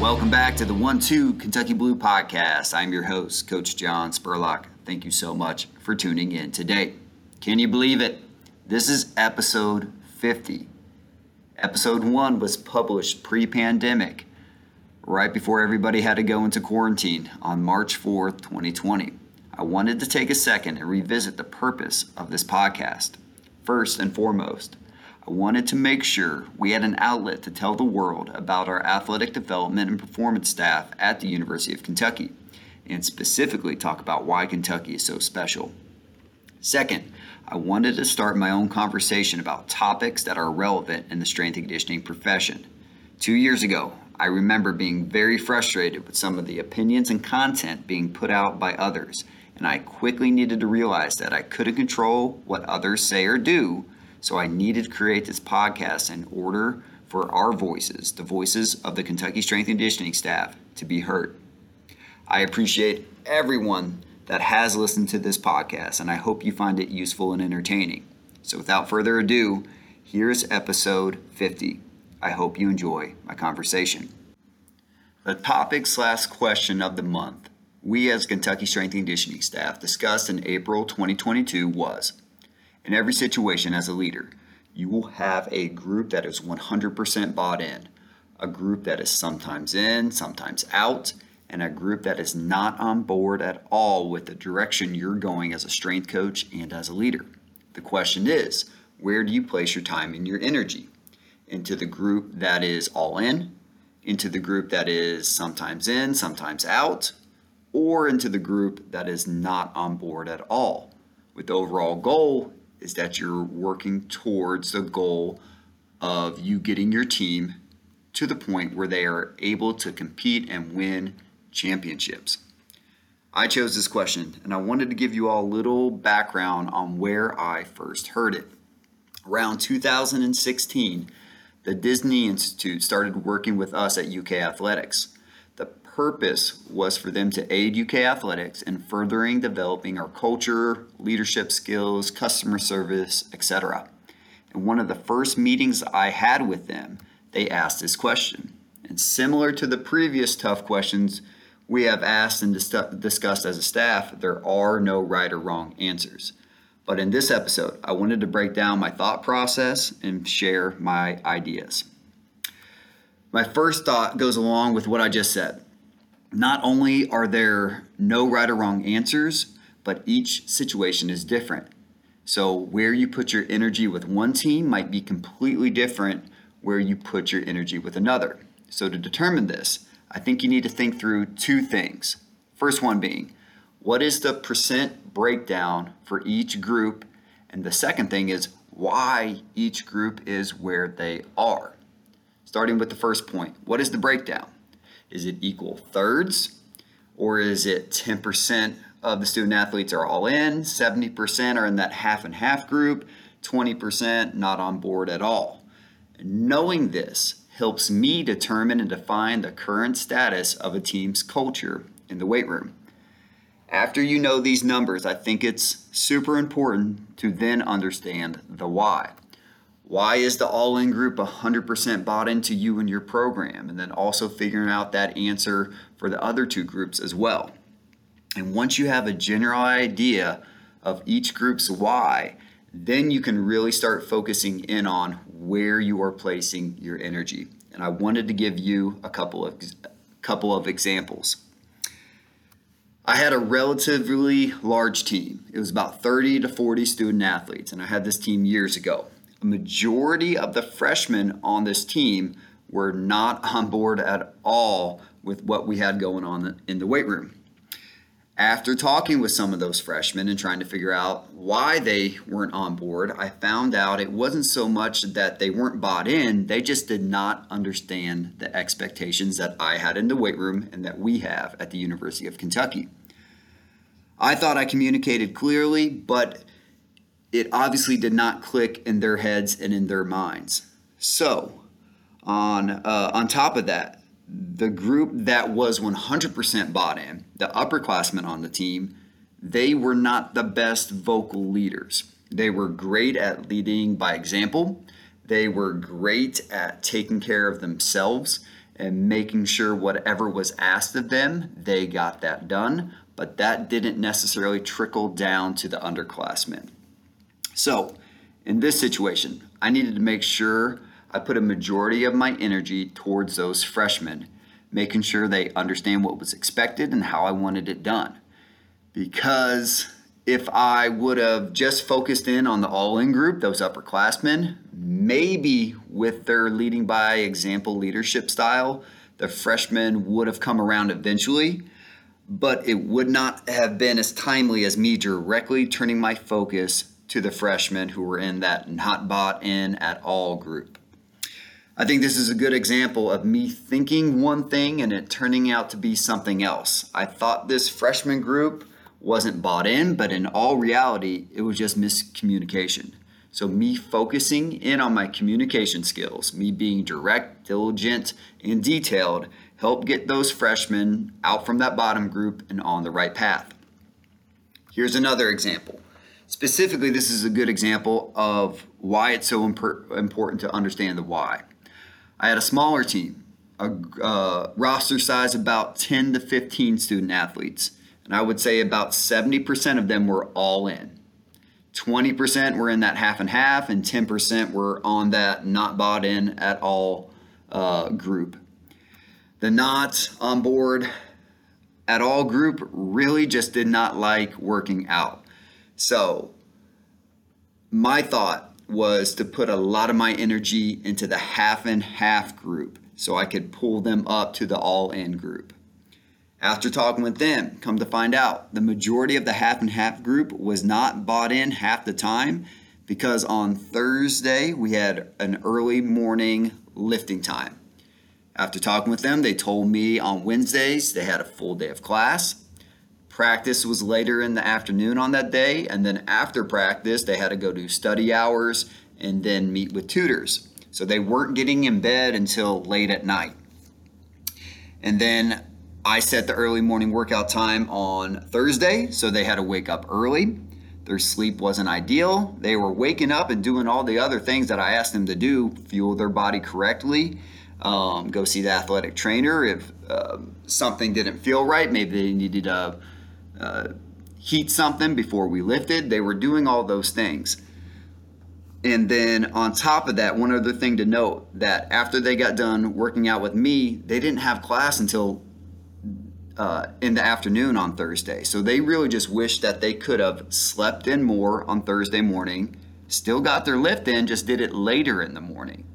Welcome back to the One Two Kentucky Blue Podcast. I'm your host, Coach John Spurlock. Thank you so much for tuning in today. Can you believe it? This is episode 50. Episode 1 was published pre pandemic, right before everybody had to go into quarantine on March 4th, 2020. I wanted to take a second and revisit the purpose of this podcast. First and foremost, Wanted to make sure we had an outlet to tell the world about our athletic development and performance staff at the University of Kentucky, and specifically talk about why Kentucky is so special. Second, I wanted to start my own conversation about topics that are relevant in the strength and conditioning profession. Two years ago, I remember being very frustrated with some of the opinions and content being put out by others, and I quickly needed to realize that I couldn't control what others say or do so I needed to create this podcast in order for our voices, the voices of the Kentucky Strength and Conditioning staff, to be heard. I appreciate everyone that has listened to this podcast, and I hope you find it useful and entertaining. So without further ado, here's episode 50. I hope you enjoy my conversation. The topic slash question of the month we as Kentucky Strength and Conditioning staff discussed in April 2022 was in every situation as a leader, you will have a group that is 100% bought in, a group that is sometimes in, sometimes out, and a group that is not on board at all with the direction you're going as a strength coach and as a leader. The question is, where do you place your time and your energy? Into the group that is all in, into the group that is sometimes in, sometimes out, or into the group that is not on board at all, with the overall goal is that you're working towards the goal of you getting your team to the point where they are able to compete and win championships. I chose this question and I wanted to give you all a little background on where I first heard it. Around 2016, the Disney Institute started working with us at UK Athletics purpose was for them to aid UK athletics in furthering developing our culture, leadership skills, customer service, etc. And one of the first meetings I had with them, they asked this question. And similar to the previous tough questions we have asked and dis- discussed as a staff, there are no right or wrong answers. But in this episode, I wanted to break down my thought process and share my ideas. My first thought goes along with what I just said not only are there no right or wrong answers, but each situation is different. So, where you put your energy with one team might be completely different where you put your energy with another. So, to determine this, I think you need to think through two things. First one being, what is the percent breakdown for each group? And the second thing is, why each group is where they are. Starting with the first point, what is the breakdown? Is it equal thirds? Or is it 10% of the student athletes are all in, 70% are in that half and half group, 20% not on board at all? Knowing this helps me determine and define the current status of a team's culture in the weight room. After you know these numbers, I think it's super important to then understand the why. Why is the all in group 100% bought into you and your program? And then also figuring out that answer for the other two groups as well. And once you have a general idea of each group's why, then you can really start focusing in on where you are placing your energy. And I wanted to give you a couple of couple of examples. I had a relatively large team. It was about 30 to 40 student athletes, and I had this team years ago majority of the freshmen on this team were not on board at all with what we had going on in the weight room. After talking with some of those freshmen and trying to figure out why they weren't on board, I found out it wasn't so much that they weren't bought in, they just did not understand the expectations that I had in the weight room and that we have at the University of Kentucky. I thought I communicated clearly, but it obviously did not click in their heads and in their minds. So, on uh, on top of that, the group that was 100% bought in, the upperclassmen on the team, they were not the best vocal leaders. They were great at leading by example. They were great at taking care of themselves and making sure whatever was asked of them, they got that done. But that didn't necessarily trickle down to the underclassmen. So, in this situation, I needed to make sure I put a majority of my energy towards those freshmen, making sure they understand what was expected and how I wanted it done. Because if I would have just focused in on the all in group, those upperclassmen, maybe with their leading by example leadership style, the freshmen would have come around eventually, but it would not have been as timely as me directly turning my focus to the freshmen who were in that not bought in at all group. I think this is a good example of me thinking one thing and it turning out to be something else. I thought this freshman group wasn't bought in, but in all reality, it was just miscommunication. So, me focusing in on my communication skills, me being direct, diligent, and detailed, helped get those freshmen out from that bottom group and on the right path. Here's another example. Specifically, this is a good example of why it's so imp- important to understand the why. I had a smaller team, a uh, roster size about 10 to 15 student athletes. And I would say about 70% of them were all in. 20% were in that half and half, and 10% were on that not bought in at all uh, group. The not on board at all group really just did not like working out. So, my thought was to put a lot of my energy into the half and half group so I could pull them up to the all in group. After talking with them, come to find out the majority of the half and half group was not bought in half the time because on Thursday we had an early morning lifting time. After talking with them, they told me on Wednesdays they had a full day of class. Practice was later in the afternoon on that day, and then after practice, they had to go do study hours and then meet with tutors. So they weren't getting in bed until late at night. And then I set the early morning workout time on Thursday, so they had to wake up early. Their sleep wasn't ideal. They were waking up and doing all the other things that I asked them to do, fuel their body correctly, um, go see the athletic trainer if uh, something didn't feel right. Maybe they needed to uh, heat something before we lifted. They were doing all those things. And then on top of that, one other thing to note that after they got done working out with me, they didn't have class until uh, in the afternoon on Thursday. So they really just wished that they could have slept in more on Thursday morning, still got their lift in, just did it later in the morning.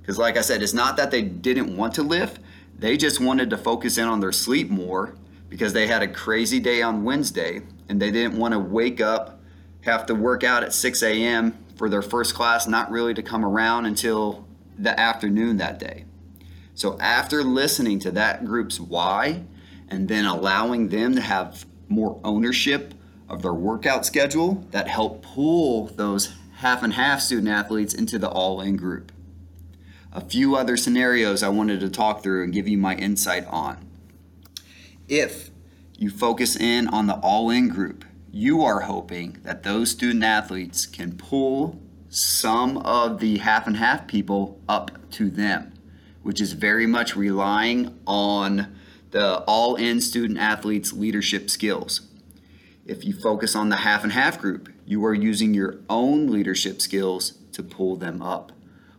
Because, like I said, it's not that they didn't want to lift, they just wanted to focus in on their sleep more because they had a crazy day on Wednesday and they didn't want to wake up, have to work out at 6 a.m. for their first class, not really to come around until the afternoon that day. So, after listening to that group's why, and then allowing them to have more ownership of their workout schedule that helped pull those half and half student athletes into the all in group. A few other scenarios I wanted to talk through and give you my insight on. If you focus in on the all in group, you are hoping that those student athletes can pull some of the half and half people up to them, which is very much relying on the all in student athletes leadership skills. If you focus on the half and half group, you are using your own leadership skills to pull them up,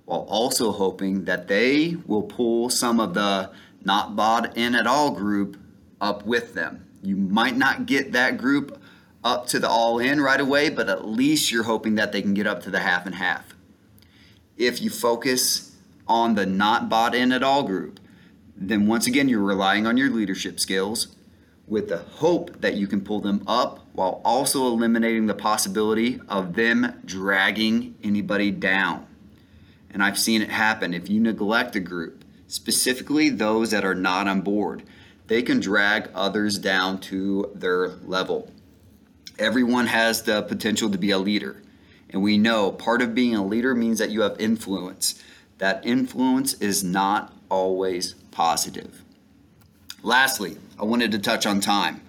while also hoping that they will pull some of the not bought in at all group up with them. You might not get that group up to the all in right away, but at least you're hoping that they can get up to the half and half. If you focus on the not bought in at all group, then once again, you're relying on your leadership skills with the hope that you can pull them up while also eliminating the possibility of them dragging anybody down. And I've seen it happen. If you neglect a group, specifically those that are not on board, they can drag others down to their level. Everyone has the potential to be a leader. And we know part of being a leader means that you have influence. That influence is not always positive. Lastly, I wanted to touch on time.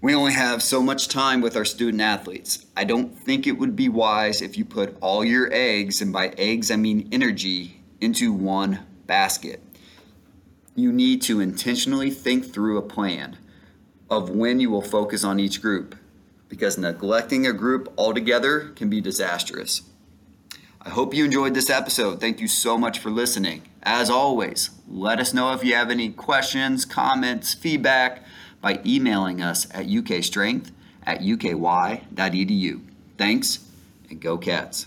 We only have so much time with our student athletes. I don't think it would be wise if you put all your eggs, and by eggs I mean energy, into one basket. You need to intentionally think through a plan of when you will focus on each group because neglecting a group altogether can be disastrous. I hope you enjoyed this episode. Thank you so much for listening. As always, let us know if you have any questions, comments, feedback by emailing us at ukstrength at uky.edu. Thanks, and go Cats.